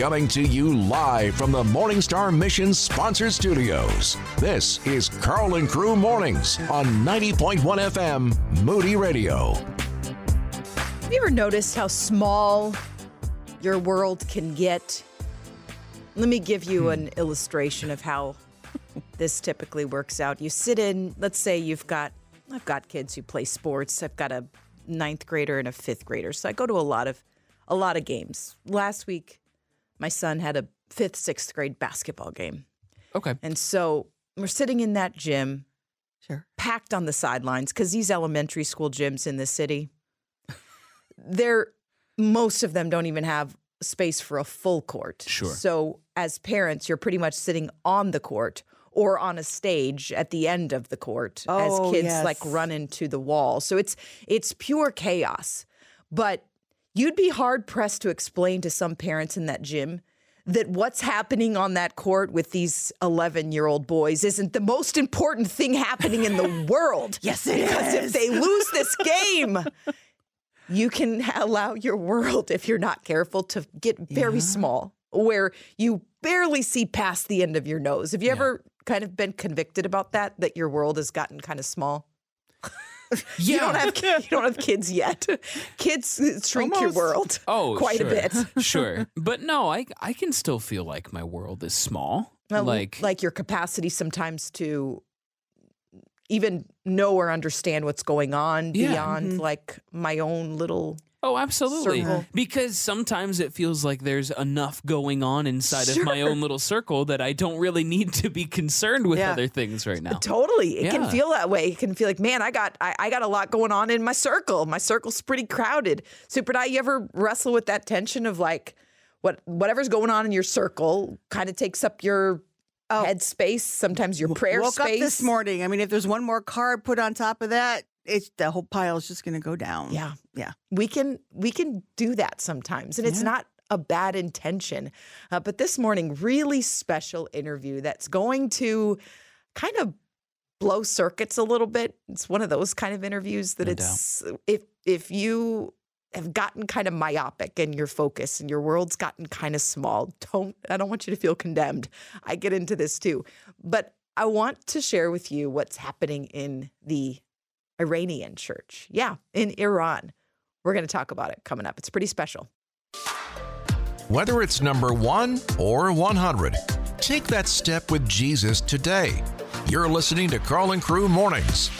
Coming to you live from the Morningstar Mission sponsored studios. This is Karl and Crew Mornings on 90.1 FM Moody Radio. Have you ever noticed how small your world can get? Let me give you an hmm. illustration of how this typically works out. You sit in, let's say you've got, I've got kids who play sports. I've got a ninth grader and a fifth grader. So I go to a lot of, a lot of games. Last week, my son had a fifth, sixth grade basketball game. Okay. And so we're sitting in that gym, Sure. packed on the sidelines because these elementary school gyms in the city, they're most of them don't even have space for a full court. Sure. So as parents, you're pretty much sitting on the court or on a stage at the end of the court Oh, as kids yes. like run into the wall. So it's it's pure chaos. But you'd be hard pressed to explain to some parents in that gym that what's happening on that court with these 11 year old boys isn't the most important thing happening in the world. Yes, it because if they lose this game, you can allow your world, if you're not careful, to get very small, where you barely see past the end of your nose. Have you ever kind of been convicted about that? That your world has gotten kind of small. Yeah. You don't have you don't have kids yet. Kids shrink your world. Oh, quite sure. a bit. sure. But no, I I can still feel like my world is small. Well, like like your capacity sometimes to even know or understand what's going on Yeah. beyond mm-hmm. like my own little Oh, absolutely. circle. Uh-huh. Because sometimes it feels like there's enough going on inside of my own little circle that I don't really need to be concerned with Yeah. other things right now. Totally. It can feel that way. It can feel like, man, I got I, I got a lot going on in my circle. My circle's pretty crowded. Super Di, you ever wrestle with that tension of like what whatever's going on in your circle kind of takes up your oh. head space, sometimes your prayer Woke space. up this morning. I mean, if there's one more card put on top of that, it's the whole pile is just going to go down. Yeah. Yeah. we can we can do that sometimes and it's not a bad intention uh, but this morning really special interview that's going to kind of blow circuits a little bit it's one of those kind of interviews that No it's if if you have gotten kind of myopic in your focus and your world's gotten kind of small don't i don't want you to feel condemned i get into this too but i want to share with you what's happening in the iranian church yeah in iran we're going to talk about it coming up. It's pretty special. Whether it's number one or 100, take that step with Jesus today. You're listening to Karl and Crew Mornings.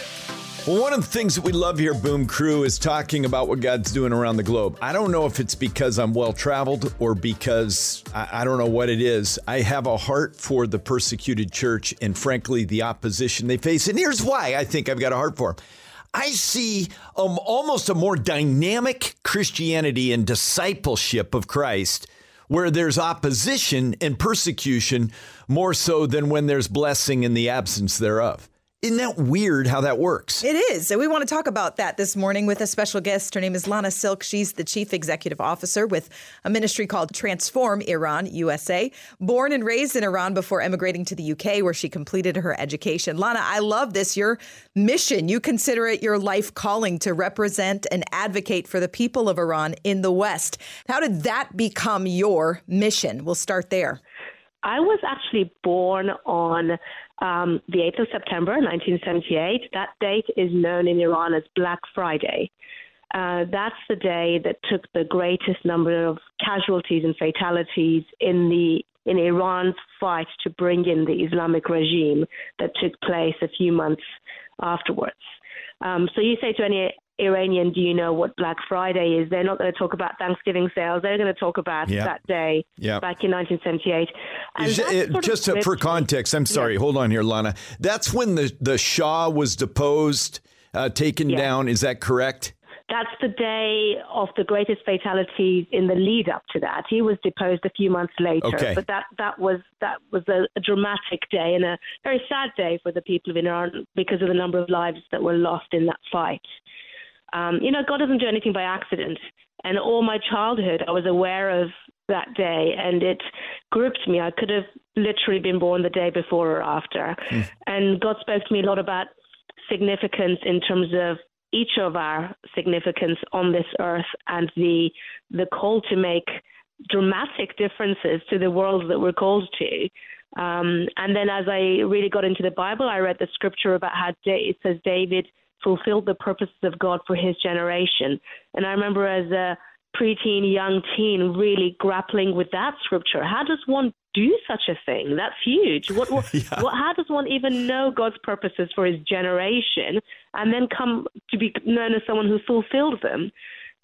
Well, one of the things that we love here, Boom Crew, is talking about what God's doing around the globe. I don't know if it's because I'm well traveled or because I, I don't know what it is. I have a heart for the persecuted church and, frankly, the opposition they face. And here's why I think I've got a heart for them. I see um, almost a more dynamic Christianity and discipleship of Christ where there's opposition and persecution more so than when there's blessing in the absence thereof. Isn't that weird how that works? It is. And we want to talk about that this morning with a special guest. Her name is Lana Silk. She's the chief executive officer with a ministry called Transform Iran USA. Born and raised in Iran before emigrating to the UK, where she completed her education. Lana, I love this. Your mission, you consider it your life calling to represent and advocate for the people of Iran in the West. How did that become your mission? We'll start there. I was actually born on um, the 8th of September 1978. That date is known in Iran as Black Friday. Uh, that's the day that took the greatest number of casualties and fatalities in the in Iran's fight to bring in the Islamic regime that took place a few months afterwards. Um, so you say to any Iranian, do you know what Black Friday is? They're not going to talk about Thanksgiving sales. They're going to talk about Yeah. that day Yeah. back in 1978. And it- just to- for context, I'm sorry. Hold on here, Lana. That's when the, the Shah was deposed, uh, taken down. Is that correct? That's the day of the greatest fatalities in the lead up to that. He was deposed a few months later, Okay. but that, that was that was a, a dramatic day and a very sad day for the people of Iran because of the number of lives that were lost in that fight. Um, you know, God doesn't do anything by accident, and all my childhood I was aware of that day, and it gripped me. I could have literally been born the day before or after, and God spoke to me a lot about significance in terms of each of our significance on this earth and the the call to make dramatic differences to the world that we're called to. Um, and then as I really got into the Bible, I read the scripture about how it says David fulfilled the purposes of God for his generation. And I remember as a preteen, young teen, really grappling with that scripture. How does one do such a thing? That's huge. What, what, yeah. what, how does one even know God's purposes for his generation and then come to be known as someone who fulfilled them?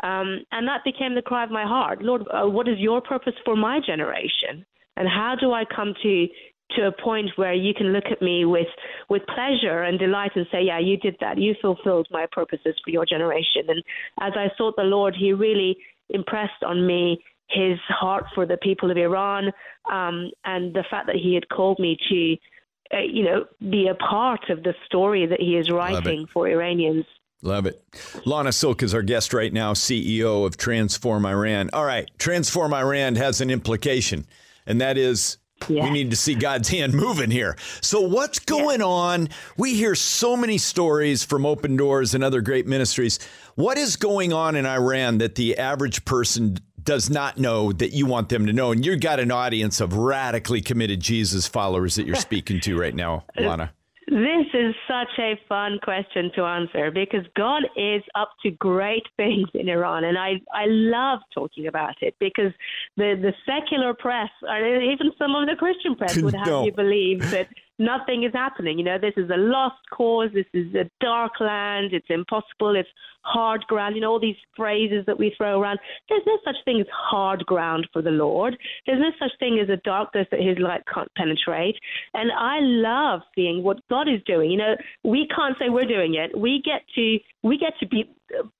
Um, and that became the cry of my heart. Lord, uh, what is your purpose for my generation? And how do I come to to a point where you can look at me with with pleasure and delight and say, "Yeah, you did that. You fulfilled my purposes for your generation." And as I sought the Lord, He really impressed on me his heart for the people of Iran um, and the fact that he had called me to, uh, you know, be a part of the story that he is writing for Iranians. Love it. Lana Silk is our guest right now, CEO of Transform Iran. All right, Transform Iran has an implication, and that is yeah. We need to see God's hand moving here. So, what's going yeah. on? We hear so many stories from Open Doors and other great ministries. What is going on in Iran that the average person does not know that you want them to know? And you've got an audience of radically committed Jesus followers that you're speaking to right now, Lana. This is such a fun question to answer because God is up to great things in Iran, and I I love talking about it because the the secular press, or even some of the Christian press, would have no. you believe that nothing is happening. You know, this is a lost cause. This is a dark land. It's impossible. It's hard ground. You know, all these phrases that we throw around. There's no such thing as hard ground for the Lord. There's no such thing as a darkness that His light can't penetrate. And I love seeing what God is doing. You know, we can't say we're doing it. We get to we get to be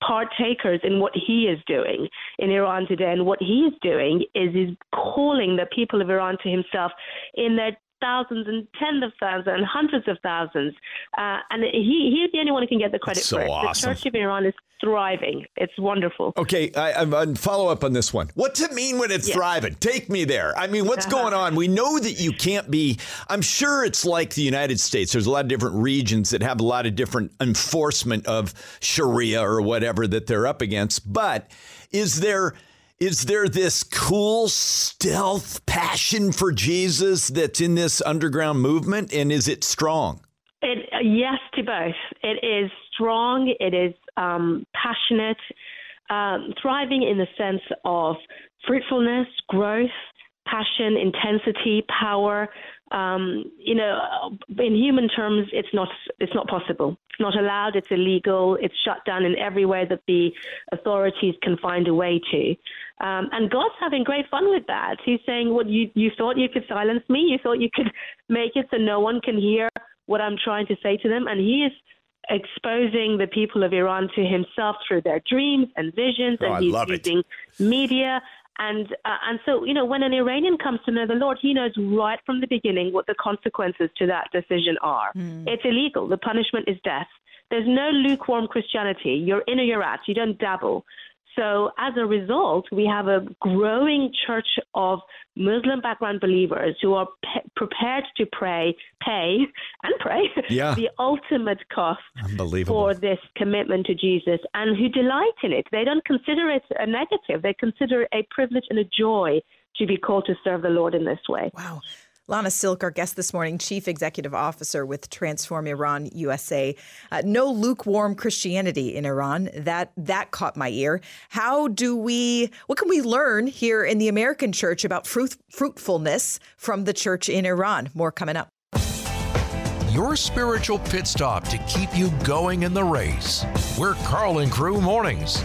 partakers in what he is doing in Iran today. And what he is doing is he's calling the people of Iran to himself in their thousands and tens of thousands and hundreds of thousands. Uh, and he, he's the only one who can get the credit so for it. Awesome. The Church of Iran is thriving. It's wonderful. Okay, I, I, follow up on this one. What's it mean when it's thriving? Take me there. I mean, what's uh-huh. going on? We know that you can't be, I'm sure it's like the United States. There's a lot of different regions that have a lot of different enforcement of Sharia or whatever that they're up against. But is there is there this cool stealth passion for Jesus that's in this underground movement? And is it strong? It, yes, to both. It is strong, it is um, passionate, um, thriving in the sense of fruitfulness, growth, passion, intensity, power. Um, you know, in human terms, it's not it's not possible. It's not allowed. It's illegal. It's shut down in every way that the authorities can find a way to. Um, and God's having great fun with that. He's saying, "What well, you you thought you could silence me? You thought you could make it so no one can hear what I'm trying to say to them?" And He is exposing the people of Iran to Himself through their dreams and visions, oh, and He's using it. media and uh, and so you know when an Iranian comes to know the Lord, he knows right from the beginning what the consequences to that decision are. Mm. It's illegal. The punishment is death. There's no lukewarm Christianity. You're in or you're out. You don't dabble. So as a result, we have a growing church of Muslim background believers who are pe- prepared to pray, pay, and pray yeah. the ultimate cost for this commitment to Jesus and who delight in it. They don't consider it a negative, they consider it a privilege and a joy to be called to serve the Lord in this way. Wow. Lana Silk, our guest this morning, Chief Executive Officer with Transform Iran USA. Uh, no lukewarm Christianity in Iran. That that caught my ear. How do we? What can we learn here in the American church about fruit, fruitfulness from the church in Iran? More coming up. Your spiritual pit stop to keep you going in the race. We're Karl and Crew Mornings.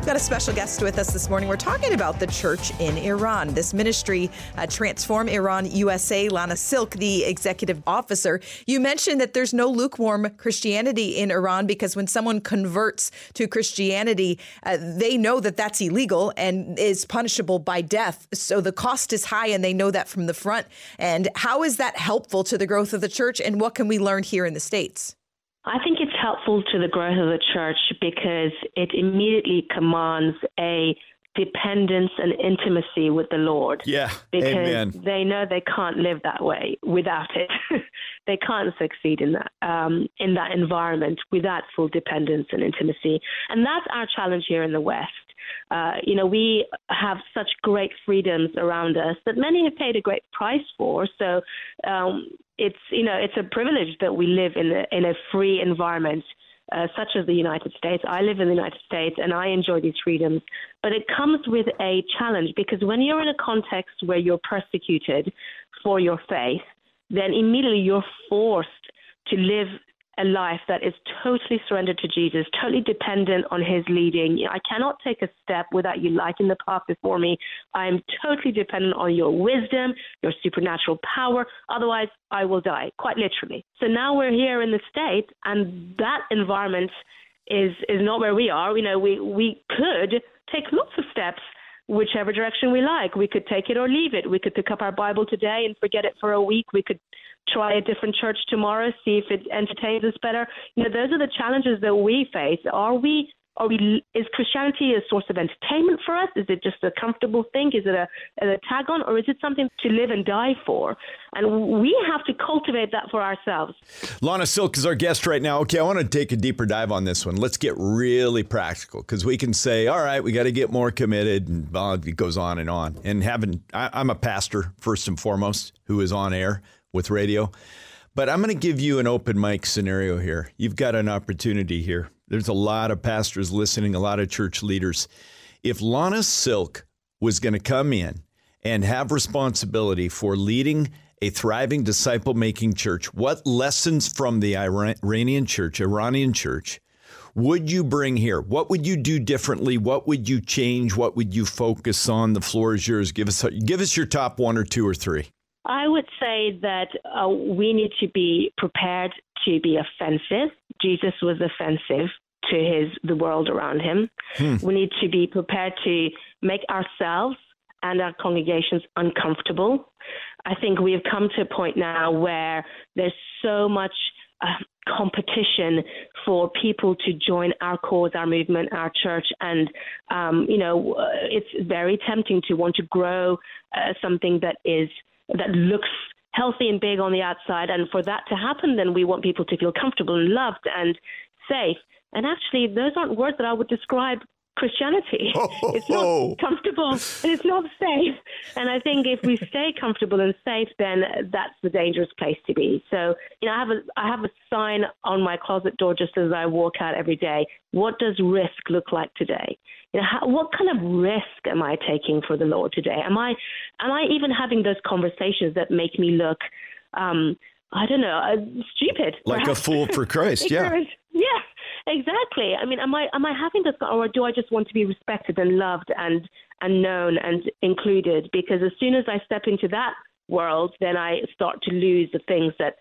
We've got a special guest with us this morning. We're talking about the church in Iran. This ministry, uh, Transform Iran USA, Lana Silk, the executive officer. You mentioned that there's no lukewarm Christianity in Iran because when someone converts to Christianity, uh, they know that that's illegal and is punishable by death. So the cost is high, and they know that from the front. And how is that helpful to the growth of the church? And what can we learn here in the States? I think it's helpful to the growth of the church because it immediately commands a dependence and intimacy with the Lord. Yeah. Because Amen. they know they can't live that way without it. they can't succeed in that um, in that environment without full dependence and intimacy. And that's our challenge here in the West. Uh, you know, we have such great freedoms around us that many have paid a great price for. So um, it's you know it's a privilege that we live in a, in a free environment. Uh, such as the United States. I live in the United States and I enjoy these freedoms, but it comes with a challenge because when you're in a context where you're persecuted for your faith, then immediately you're forced to live a life that is totally surrendered to Jesus, totally dependent on His leading. I cannot take a step without you lighting the path before me. I am totally dependent on your wisdom, your supernatural power. Otherwise, I will die, quite literally. So now we're here in the States, and that environment is is not where we are. You know, we we could take lots of steps whichever direction we like. We could take it or leave it. We could pick up our Bible today and forget it for a week. We could try a different church tomorrow, see if it entertains us better. You know, those are the challenges that we face. Are we are we is Christianity a source of entertainment for us? Is it just a comfortable thing? Is it a, a tag on, or is it something to live and die for? And we have to cultivate that for ourselves. Lana Silk is our guest right now. Okay, I want to take a deeper dive on this one. Let's get really practical because we can say, all right, we got to get more committed, and it goes on and on. And having, I, I'm a pastor first and foremost who is on air with radio. But I'm going to give you an open mic scenario here. You've got an opportunity here. There's a lot of pastors listening, a lot of church leaders. If Lana Silk was going to come in and have responsibility for leading a thriving disciple making church, what lessons from the Iranian church, Iranian church, would you bring here? What would you do differently? What would you change? What would you focus on? The floor is yours. Give us give us your top one or two or three. I would say that uh, we need to be prepared to be offensive. Jesus was offensive to his the world around him. Hmm. We need to be prepared to make ourselves and our congregations uncomfortable. I think we have come to a point now where there's so much uh, competition for people to join our cause, our movement, our church, and um, you know it's very tempting to want to grow uh, something that is that looks healthy and big on the outside. And for that to happen, then we want people to feel comfortable and loved and safe. And actually, those aren't words that I would describe Christianity. Oh, it's not oh. comfortable and it's not safe. And I think if we stay comfortable and safe, then that's the dangerous place to be. So, you know, I have a I have a sign on my closet door just as I walk out every day. What does risk look like today? You know, how, what kind of risk am I taking for the Lord today? Am I am I even having those conversations that make me look um, I don't know, uh, stupid. Like perhaps. a fool for Christ, yeah. yeah, Exactly. I mean, am I am I having this, or do I just want to be respected and loved and and known and included? Because as soon as I step into that world, then I start to lose the things that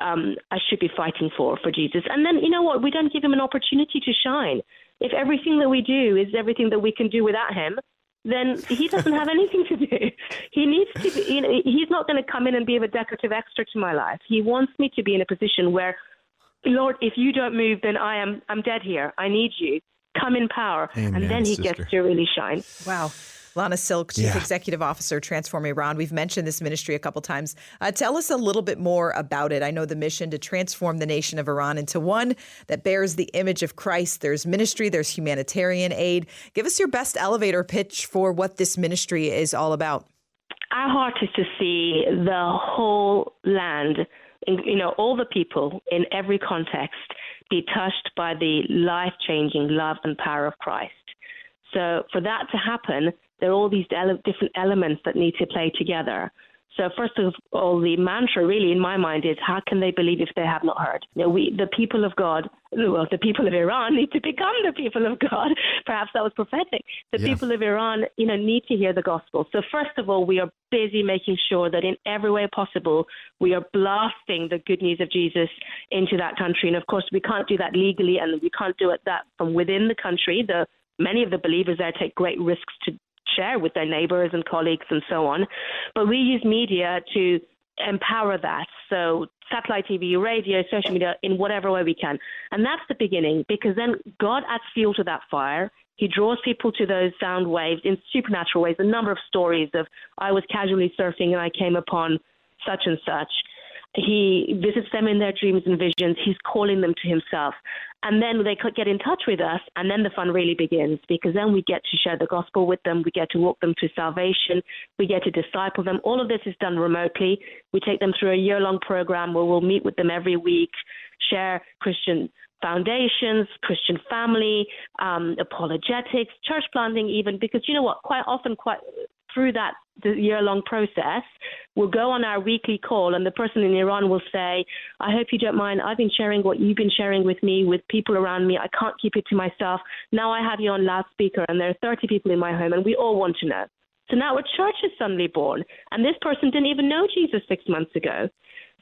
um, I should be fighting for for Jesus. And then you know what? We don't give him an opportunity to shine. If everything that we do is everything that we can do without him, then he doesn't have anything to do. He needs to be, you know, he's not going to come in and be a decorative extra to my life. He wants me to be in a position where Lord, if you don't move, then I am I'm dead here. I need you. Come in power. Amen, and then he sister. gets to really shine. Wow. Lana Silk, Chief yeah. Executive Officer, Transform Iran. We've mentioned this ministry a couple times. Uh, tell us a little bit more about it. I know the mission to transform the nation of Iran into one that bears the image of Christ. There's ministry, there's humanitarian aid. Give us your best elevator pitch for what this ministry is all about. Our heart is to see the whole land you know, all the people in every context be touched by the life changing love and power of Christ. So, for that to happen, there are all these ele- different elements that need to play together. So first of all, the mantra really in my mind is how can they believe if they have not heard? You know, we, the people of God, well, the people of Iran need to become the people of God. Perhaps that was prophetic. The yeah. people of Iran, you know, need to hear the gospel. So first of all, we are busy making sure that in every way possible, we are blasting the good news of Jesus into that country. And of course, we can't do that legally, and we can't do it that from within the country. The many of the believers there take great risks to share with their neighbors and colleagues and so on. But we use media to empower that. So satellite TV, radio, social media, in whatever way we can. And that's the beginning because then God adds fuel to that fire. He draws people to those sound waves in supernatural ways. A number of stories of I was casually surfing and I came upon such and such. He visits them in their dreams and visions. He's calling them to himself. And then they could get in touch with us, and then the fun really begins because then we get to share the gospel with them. We get to walk them to salvation. We get to disciple them. All of this is done remotely. We take them through a year long program where we'll meet with them every week, share Christian foundations, Christian family, um, apologetics, church planting, even because you know what? Quite often, quite through that year long process, we'll go on our weekly call, and the person in Iran will say, I hope you don't mind. I've been sharing what you've been sharing with me, with people around me. I can't keep it to myself. Now I have you on loudspeaker, and there are 30 people in my home, and we all want to know. So now a church is suddenly born, and this person didn't even know Jesus six months ago.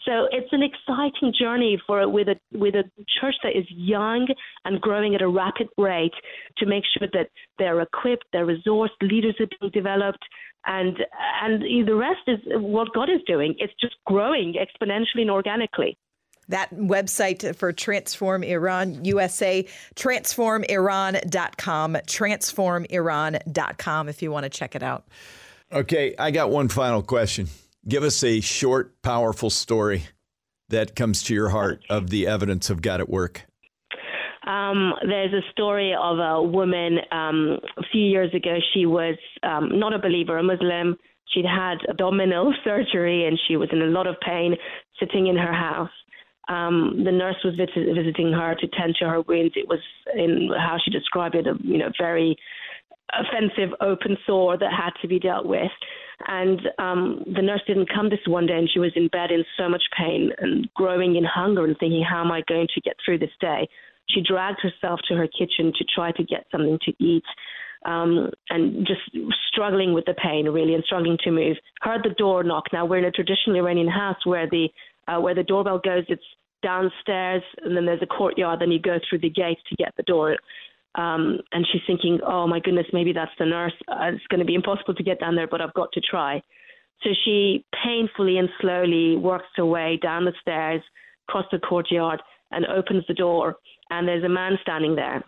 So it's an exciting journey for with a with a church that is young and growing at a rapid rate to make sure that they're equipped, they're resourced, leaders are being developed, and and the rest is what God is doing. It's just growing exponentially and organically. That website for Transform Iran USA, transformiran.com, transformiran.com if you want to check it out. Okay, I got one final question. Give us a short, powerful story that comes to your heart of the evidence of God at work. Um, there's a story of a woman um, a few years ago. She was um, not a believer, a Muslim. She'd had abdominal surgery and she was in a lot of pain sitting in her house. Um, the nurse was visit- visiting her to tend to her wounds. It was in how she described it, a you know very offensive open sore that had to be dealt with. And um, the nurse didn't come this one day, and she was in bed in so much pain and growing in hunger and thinking, how am I going to get through this day? She dragged herself to her kitchen to try to get something to eat. Um, and just struggling with the pain, really, and struggling to move. Heard the door knock. Now we're in a traditional Iranian house where the uh, where the doorbell goes. It's downstairs, and then there's a courtyard. Then you go through the gate to get the door. Um, and she's thinking, oh my goodness, maybe that's the nurse. Uh, it's going to be impossible to get down there, but I've got to try. So she painfully and slowly works her way down the stairs, across the courtyard, and opens the door. And there's a man standing there.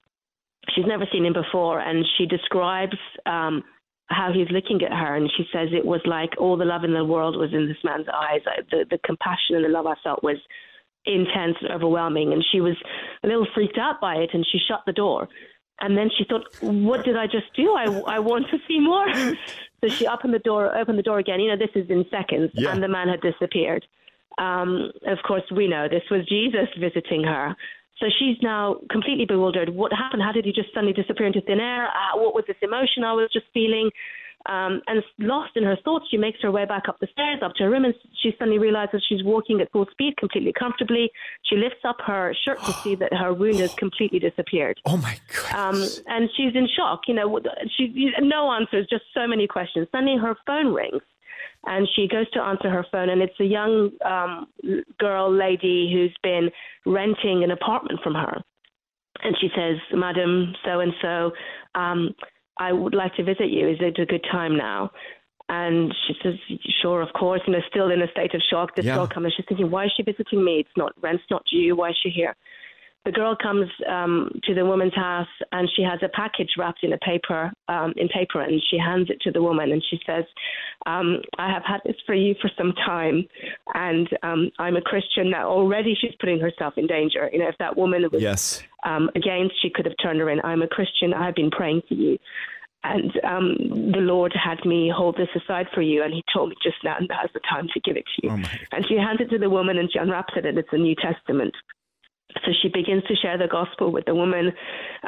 She's never seen him before, and she describes um, how he's looking at her. And she says it was like all the love in the world was in this man's eyes. The, the compassion and the love I felt was intense and overwhelming. And she was a little freaked out by it, and she shut the door. And then she thought, what did I just do? I, I want to see more. so she opened the door, opened the door again. You know, this is in seconds, yeah. and the man had disappeared. Um, of course, we know this was Jesus visiting her. So she's now completely bewildered. What happened? How did he just suddenly disappear into thin air? Uh, what was this emotion I was just feeling? Um, and lost in her thoughts, she makes her way back up the stairs, up to her room, and she suddenly realizes she's walking at full speed, completely comfortably. She lifts up her shirt to see that her wound has completely disappeared. Oh my god! Um, and she's in shock. You know, she no answers, just so many questions. Suddenly, her phone rings, and she goes to answer her phone, and it's a young um, girl, lady who's been renting an apartment from her. And she says, Madam so and so, I would like to visit you. Is it a good time now? And she says, sure, of course. You know, still in a state of shock. This yeah. girl comes. She's thinking, why is she visiting me? It's not rent's not due. Why is she here? The girl comes um, to the woman's house and she has a package wrapped in a paper, um, in paper, and she hands it to the woman and she says, um, "I have had this for you for some time, and um, I'm a Christian now." Already, she's putting herself in danger. You know, if that woman was yes. um, against, she could have turned her in. I'm a Christian. I've been praying for you and um, the Lord had me hold this aside for you, and He told me just now now's the time to give it to you. Oh and she hands it to the woman, and she unwraps it, and it's a New Testament. So she begins to share the gospel with the woman,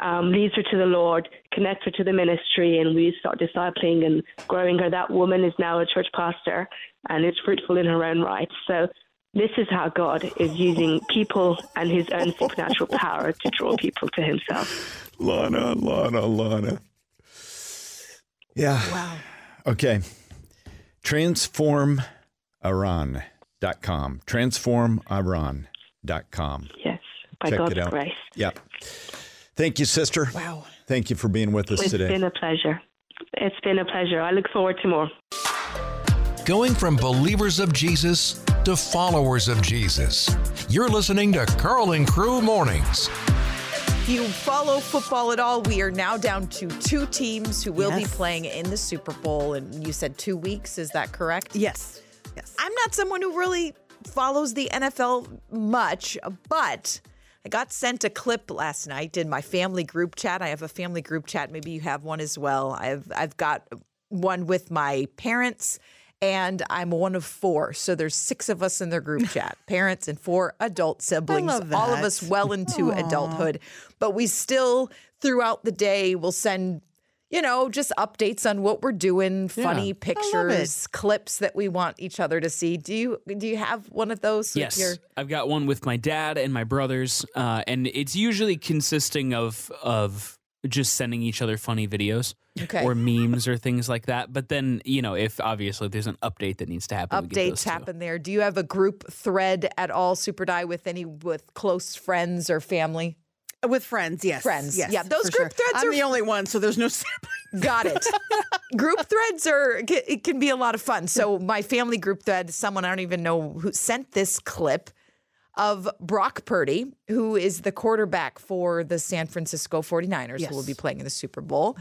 um, leads her to the Lord, connects her to the ministry, and we start discipling and growing her. That woman is now a church pastor and is fruitful in her own right. So this is how God is using people and his own supernatural power to draw people to himself. Lana, Lana, Lana. Yeah. Wow. Okay. Transformiran.com. Transformiran.com. Yes. By Check God's grace. Yeah. Thank you, sister. Wow. Thank you for being with us it's today. It's been a pleasure. It's been a pleasure. I look forward to more. Going from believers of Jesus to followers of Jesus. You're listening to Karl and Crew Mornings. If you follow football at all, we are now down to two teams who will Yes. be playing in the Super Bowl. And you said two weeks, is that correct? Yes. Yes. I'm not someone who really follows the NFL much, but I got sent a clip last night in my family group chat. I have a family group chat. Maybe you have one as well. I've I've got one with my parents and I'm one of four. So there's six of us in their group chat, parents and four adult siblings, love all of us well into adulthood. But we still throughout the day will send you know, just updates on what we're doing, funny pictures, clips that we want each other to see. Do you do you have one of those? Yes, your- I've got one with my dad and my brothers, uh, and it's usually consisting of of just sending each other funny videos Okay. or memes or things like that. But then, you know, if obviously there's an update that needs to happen, we get those updates happen there. Do you have a group thread at all, Super Die, with any with close friends or family? With friends, yes. Friends. Yes, Yeah, those group sure. threads I'm are- the only one, so there's no siblings. Got it. group threads are it can be a lot of fun. So my family group thread, someone I don't even know who sent this clip of Brock Purdy, who is the quarterback for the San Francisco 49ers, who will be playing in the Super Bowl.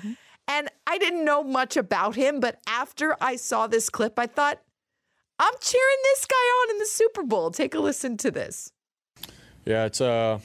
And I didn't know much about him, but after I saw this clip, I thought, I'm cheering this guy on in the Super Bowl. Take a listen to this. Yeah, it's uh,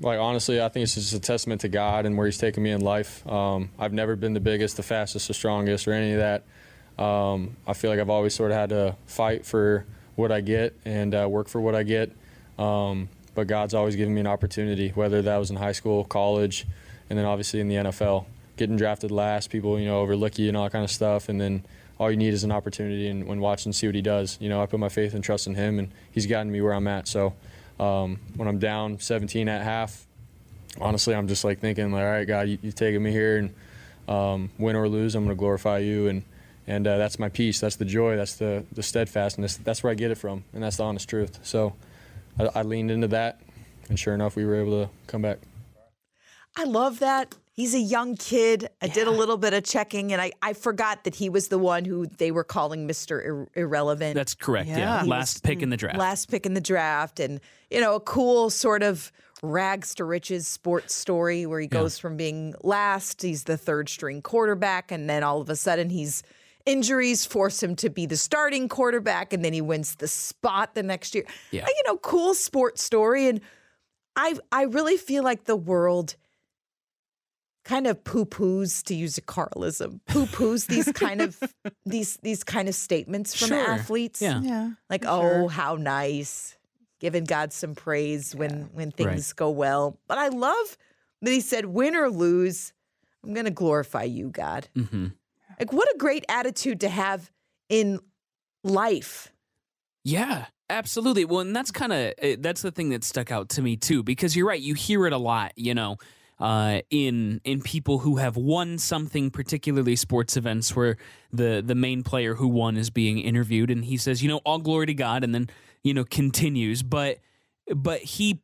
like honestly, I think it's just a testament to God and where He's taken me in life. Um, I've never been the biggest, the fastest, the strongest, or any of that. Um, I feel like I've always sort of had to fight for what I get and uh, work for what I get. Um, but God's always given me an opportunity, whether that was in high school, college, and then obviously in the NFL. Getting drafted last, people you know overlook you and all that kind of stuff, and then all you need is an opportunity. And when watching, see what He does. You know, I put my faith and trust in Him, and He's gotten me where I'm at. So um, when I'm down 17 at half, honestly, I'm just like thinking, like, all right, God, you, you've taken me here, and um, win or lose, I'm going to glorify you, and and uh, that's my peace, that's the joy, that's the the steadfastness, that's where I get it from, and that's the honest truth. So I, I leaned into that, and sure enough, we were able to come back. I love that. He's a young kid. I did a little bit of checking and I, I forgot that he was the one who they were calling Mr. Ir- Irrelevant. That's correct. Yeah, Yeah. He last pick in the mm, draft. last pick in the draft and you know a cool sort of rags to riches sports story where he goes from being last he's the third string quarterback and then all of a sudden he's injuries force him to be the starting quarterback and then he wins the spot the next year Yeah. you know cool sports story and i i really feel like the world kind of poo-poos to use a Karlism poo-poos these kind of these these kind of statements from Sure. athletes Yeah. Yeah. like oh sure. how nice giving god some praise when when things Right. go well but i love that he said win or lose i'm gonna glorify you god hmm like what a great attitude to have in life Yeah, absolutely. Well, and that's kind of that's the thing that stuck out to me too, because you're right. You hear it a lot, you know, uh, in in people who have won something, particularly sports events, where the the main player who won is being interviewed, and he says, you know, all glory to God, and then you know continues, but but he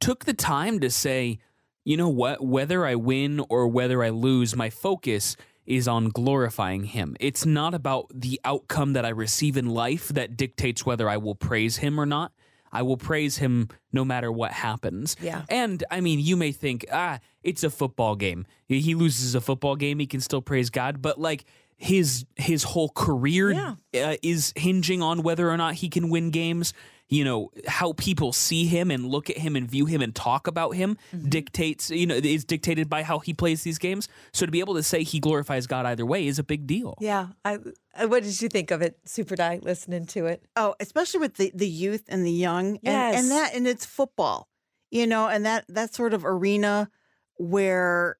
took the time to say, you know what, whether I win or whether I lose, my focus is on glorifying him. It's not about the outcome that I receive in life that dictates whether I will praise him or not. I will praise him no matter what happens. Yeah. And I mean, you may think, ah, it's a football game. He loses a football game, he can still praise God, but like his his whole career Yeah. uh, is hinging on whether or not he can win games. You know how people see him and look at him and view him and talk about him Mm-hmm. dictates. You know is dictated by how he plays these games. So to be able to say he glorifies God either way is a big deal. yeah i uh, what did you think of it super die listening to it Oh, especially with the, the youth and the young. And, Yes. and that and it's football. You know, and that that sort of arena where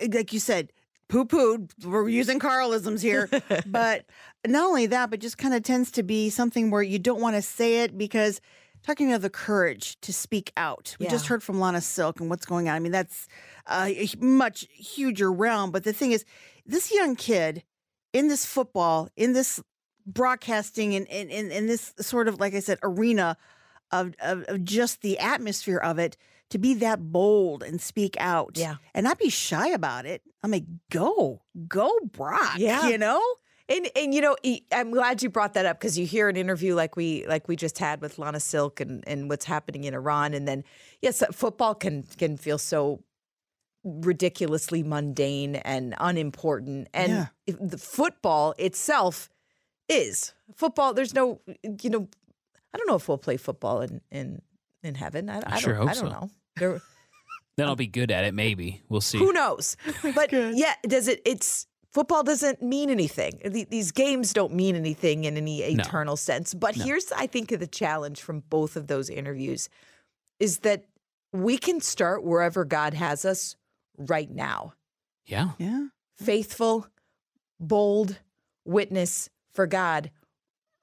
uh, like you said, poo pooed, we're using Karlisms here. but not only that, but just kind of tends to be something where you don't want to say it because talking of the courage to speak out. We just heard from Lana Silk and what's going on. I mean, that's a much huger realm. But the thing is, this young kid in this football, in this broadcasting, and in, in, in this sort of, like I said, arena of, of, of just the atmosphere of it, to be that bold and speak out Yeah. and not be shy about it. I'm like, go, go, Brock. Yeah. You know? And and you know, I'm glad you brought that up because you hear an interview like we like we just had with Lana Silk and and what's happening in Iran, and then yes, uh, football can can feel so ridiculously mundane and unimportant, and Yeah. the football itself is football. There's no you know. I don't know if we'll play football in in in heaven. I, I, sure don't, hope I don't so. know. There, Then I'll be good at it. Maybe we'll see. who knows? But yeah, does it? It's football doesn't mean anything. These games don't mean anything in any eternal sense. But here's, I think, the challenge from both of those interviews is that we can start wherever God has us right now. Yeah. Yeah. Faithful, bold witness for God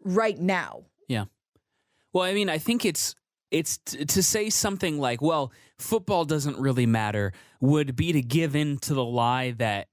right now. Yeah. Well, I mean, I think it's it's t- to say something like, "Well, football doesn't really matter," would be to give in to the lie that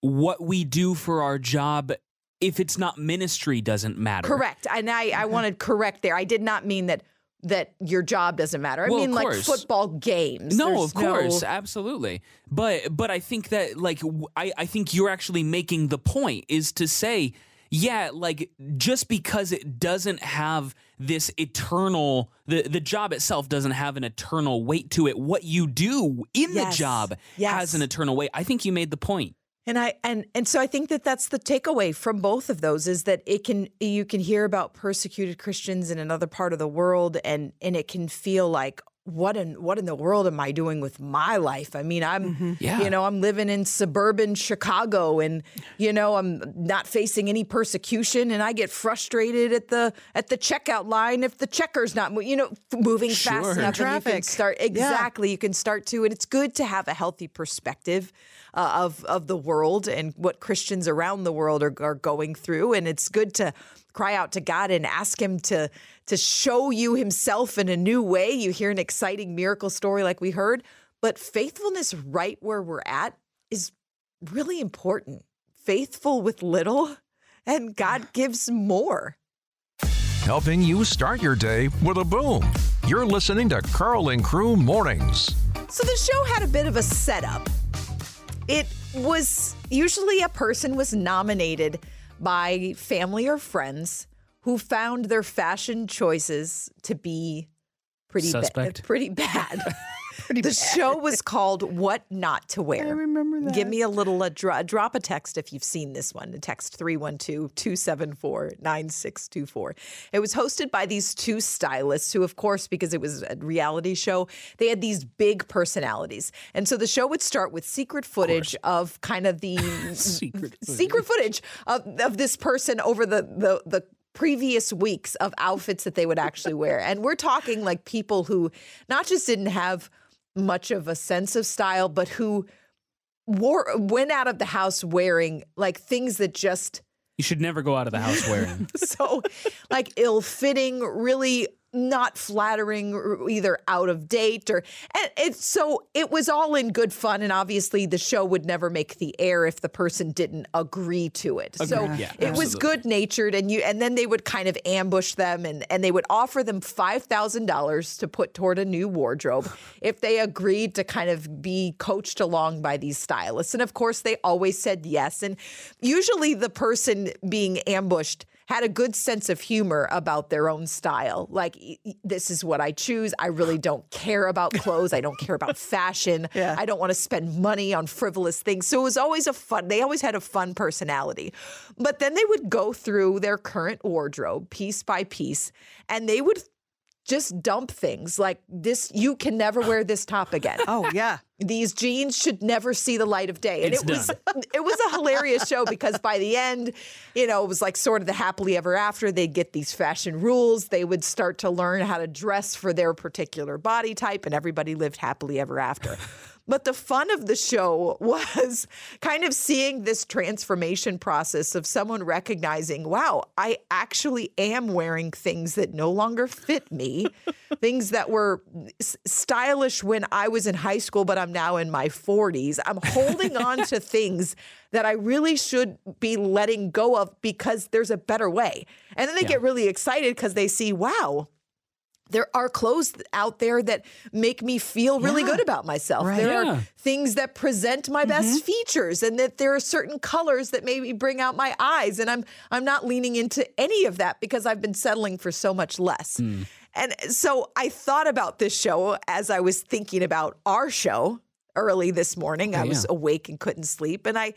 what we do for our job, if it's not ministry, doesn't matter. Correct. And I, I mm-hmm. wanted correct there. I did not mean that that your job doesn't matter. I Well, mean like football games. No, There's of course, absolutely. But but I think that like w- I I think you're actually making the point is to say yeah, like just because it doesn't have this eternal the the job itself doesn't have an eternal weight to it. What you do in Yes. the job Yes. has an eternal weight. I think you made the point. And I and and so I think that that's the takeaway from both of those is that it can you can hear about persecuted Christians in another part of the world and and it can feel like what in what in the world am I doing with my life? I mean, I'm Yeah. you know, I'm living in suburban Chicago and you know, I'm not facing any persecution and I get frustrated at the at the checkout line if the checker's not you know moving Sure. fast enough and you can Traffic. start Yeah. exactly you can start to and it's good to have a healthy perspective uh, of of the world and what Christians around the world are, are going through and it's good to cry out to God and ask him to to show you himself in a new way you hear an exciting miracle story like we heard but faithfulness right where we're at is really important faithful with little and God gives more Helping you start your day with a boom. You're listening to Karl and Crew Mornings. So the show had a bit of a setup. It was usually a person was nominated by family or friends who found their fashion choices to be pretty Suspect. bad. Pretty bad. the show was called "What Not to Wear." I remember that. Give me a little a dro- drop a text if you've seen this one. Text 312-274-9624. It was hosted by these two stylists who of course because it was a reality show, they had these big personalities. And so the show would start with secret footage of, kind of the Secret secret footage of, of this person over the the the previous weeks of outfits that they would actually wear. And we're talking like people who not just didn't have much of a sense of style, but who wore went out of the house wearing like things that just You should never go out of the house wearing. so like ill-fitting, really not flattering, or either out of date or and it's so it was all in good fun. And obviously the show would never make the air if the person didn't agree to it. So Yeah, it was good natured and you and then they would kind of ambush them and, and they would offer them five thousand dollars to put toward a new wardrobe if they agreed to kind of be coached along by these stylists. And of course they always said yes. And usually the person being ambushed had a good sense of humor about their own style. Like, "E- e- this is what I choose. I really don't care about clothes. I don't care about fashion. Yeah. I don't want to spend money on frivolous things. So it was always a fun, they always had a fun personality. But then they would go through their current wardrobe piece by piece and they would just dump things like this you can never wear this top again Oh yeah. these jeans should never see the light of day. And It's it was it was a hilarious show because by the end, you know, it was like sort of the happily ever after. They'd get these fashion rules. They would start to learn how to dress for their particular body type, and everybody lived happily ever after. But the fun of the show was kind of seeing this transformation process of someone recognizing, wow, I actually am wearing things that no longer fit me, things that were stylish when I was in high school, but I'm now in my 40s. I'm holding on to things that I really should be letting go of because there's a better way. And then they get really excited because they see, wow, there are clothes out there that make me feel really Yeah. good about myself. Right. There Yeah. are things that present my best mm-hmm. features and that there are certain colors that maybe bring out my eyes and I'm I'm not leaning into any of that because I've been settling for so much less. Hmm. And so I thought about this show as I was thinking about our show early this morning. I Oh, was awake and couldn't sleep. And I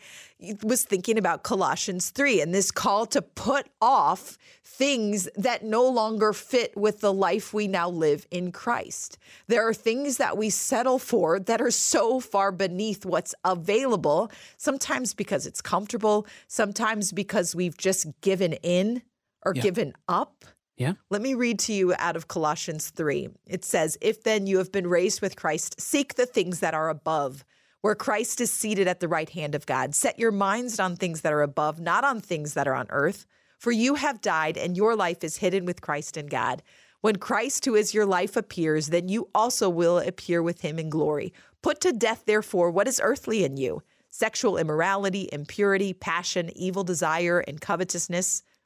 was thinking about Colossians 3 and this call to put off things that no longer fit with the life we now live in Christ. There are things that we settle for that are so far beneath what's available, sometimes because it's comfortable, sometimes because we've just given in or Yeah. given up. Yeah. Let me read to you out of Colossians 3. It says, If then you have been raised with Christ, seek the things that are above, where Christ is seated at the right hand of God. Set your minds on things that are above, not on things that are on earth. For you have died, and your life is hidden with Christ in God. When Christ, who is your life, appears, then you also will appear with him in glory. Put to death, therefore, what is earthly in you sexual immorality, impurity, passion, evil desire, and covetousness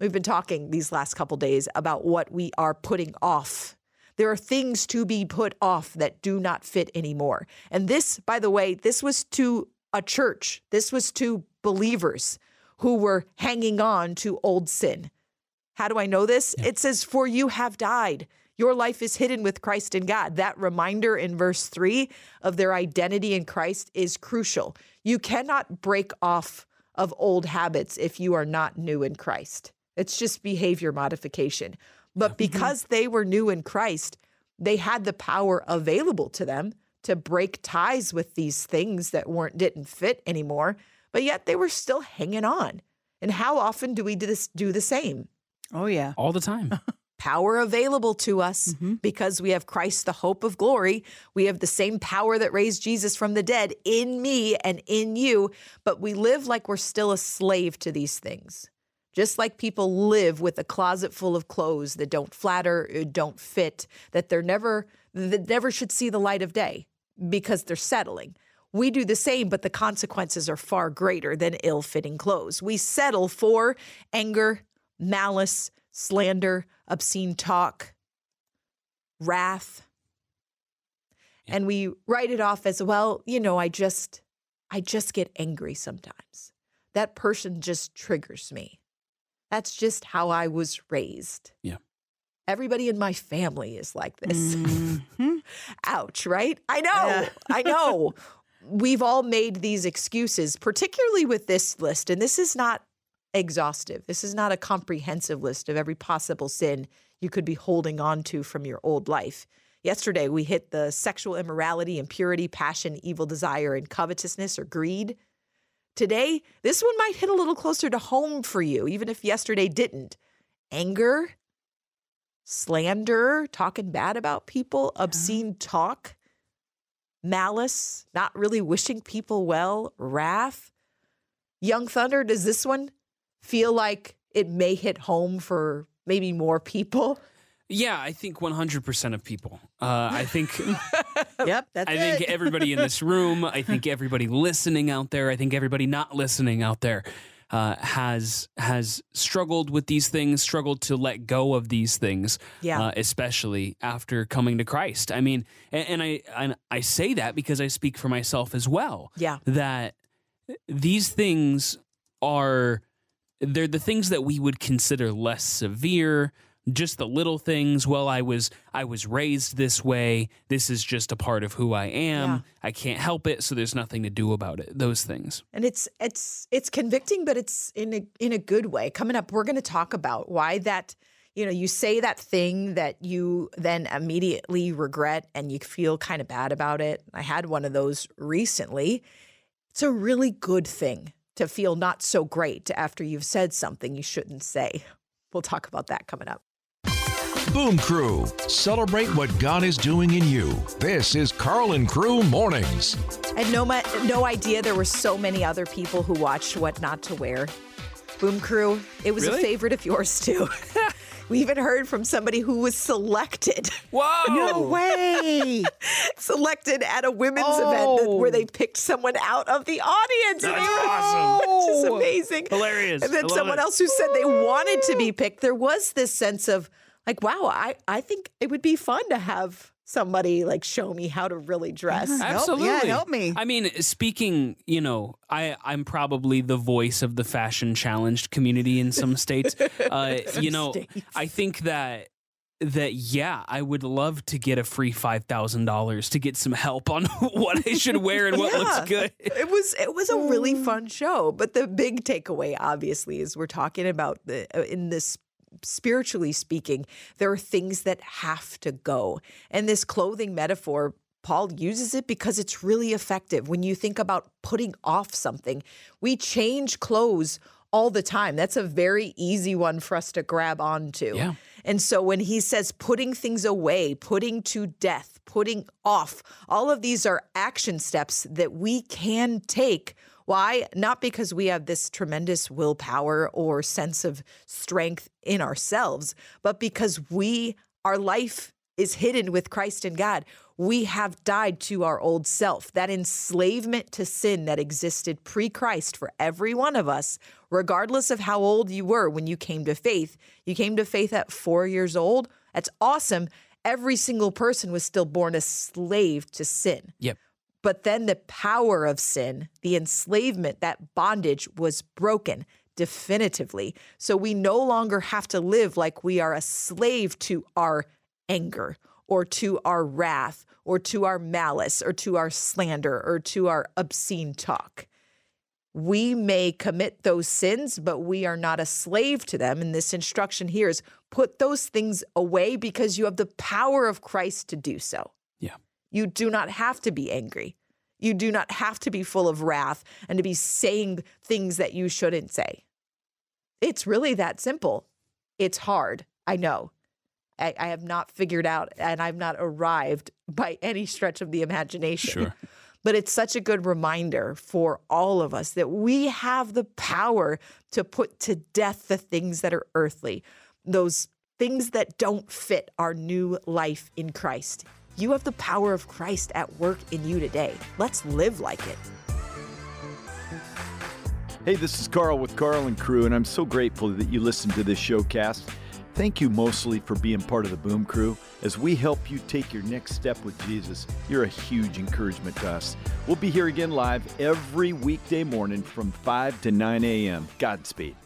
We've been talking these last couple days about what we are putting off. There are things to be put off that do not fit anymore. And this, by the way, this was to a church. This was to believers who were hanging on to old sin. How do I know this? It says, For you have died. Your life is hidden with Christ in God. That reminder in verse three of their identity in Christ is crucial. You cannot break off of old habits if you are not new in Christ. It's just behavior modification. But mm-hmm. because they were new in Christ, they had the power available to them to break ties with these things that weren't didn't fit anymore, but yet they were still hanging on. And how often do we do this do the same? Oh yeah. All the time. Power available to us mm-hmm. because we have Christ, the hope of glory. We have the same power that raised Jesus from the dead in me and in you, but we live like we're still a slave to these things. Just like people live with a closet full of clothes that don't flatter, uh, don't fit, that they're never that never should see the light of day because they're settling. We do the same, but the consequences are far greater than ill-fitting clothes. We settle for anger, malice, slander, obscene talk, wrath. And we write it off as, well, you know, I just I just get angry sometimes. That person just triggers me. That's just how I was raised. Yeah. Everybody in my family is like this. Mhm. Ouch, right? I know. Yeah. I know. We've all made these excuses, particularly with this list. And this is not exhaustive. This is not a comprehensive list of every possible sin you could be holding on to from your old life. Yesterday, we hit the sexual immorality, impurity, passion, evil desire, and covetousness or greed. Today, this one might hit a little closer to home for you, even if yesterday didn't. Anger, slander, talking bad about people, obscene talk, malice, not really wishing people well, wrath. Young Thunder, does this one feel like it may hit home for maybe more people? Yeah, I think 100% of people. Uh, I think Yep, that's I it. think everybody in this room, I think everybody listening out there, I think everybody not listening out there uh, has has struggled with these things, struggled to let go of these things, Yeah. uh, especially after coming to Christ. I mean, and, and I and I say that because I speak for myself as well. Yeah. that these things are they're the things that we would consider less severe just the little things well i was i was raised this way this is just a part of who i am Yeah. i can't help it so there's nothing to do about it those things And it's it's it's convicting, but it's in a in a good way. Coming up, we're going to talk about why that you know you say that thing that you then immediately regret and you feel kind of bad about it. I had one of those recently. It's a really good thing to feel not so great after you've said something you shouldn't say. We'll talk about that coming up. Boom Crew, celebrate what God is doing in you. This is Karl and Crew Mornings. I had no, no idea there were so many other people who watched What Not to Wear. Boom Crew, it was a favorite of yours too. We even heard from somebody who was selected. Whoa! No way. selected at a women's Oh. event where they oh! picked someone out of the audience. and That's they awesome. Which is amazing. Hilarious. And then someone it. else who said they wanted to be picked. There was this sense of like, wow, I, I think it would be fun to have somebody like show me how to really dress. Help- yeah, Absolutely. help me. I mean, speaking, you know, I I'm probably the voice of the fashion challenged community in some states. Uh, you know, I think that that yeah, I would love to get a free five thousand dollars to get some help on what I should wear and what Yeah. looks good. It was it was a really fun show, but the big takeaway obviously is we're talking about the uh, in this spiritually speaking, there are things that have to go. And this clothing metaphor Paul uses it because it's really effective. When you think about putting off something, we change clothes all the time. That's a very easy one for us to grab onto. Yeah. And so when he says putting things away, putting to death, putting off, all of these are action steps that we can take. Why? Not because we have this tremendous willpower or sense of strength in ourselves, but because we, our life is hidden with Christ and God. We have died to our old self. That enslavement to sin that existed pre Christ for every one of us, regardless of how old you were when you came to faith. You came to faith at four years old. That's awesome. Every single person was still born a slave to sin. Yep. But then the power of sin, the enslavement, that bondage was broken definitively. So we no longer have to live like we are a slave to our anger or to our wrath or to our malice or to our slander or to our obscene talk. We may commit those sins, but we are not a slave to them. And this instruction here is put those things away because you have the power of Christ to do so. You do not have to be angry. You do not have to be full of wrath and to be saying things that you shouldn't say. It's really that simple. It's hard. I know. I, I have not figured out and I've not arrived by any stretch of the imagination. Sure. But it's such a good reminder for all of us that we have the power to put to death the things that are earthly, those things that don't fit our new life in Christ. You have the power of Christ at work in you today. Let's live like it. Hey, this is Karl with Karl and Crew, and I'm so grateful that you listened to this showcast. Thank you mostly for being part of the Boom Crew. As we help you take your next step with Jesus, you're a huge encouragement to us. We'll be here again live every weekday morning from 5 to 9 a.m. Godspeed.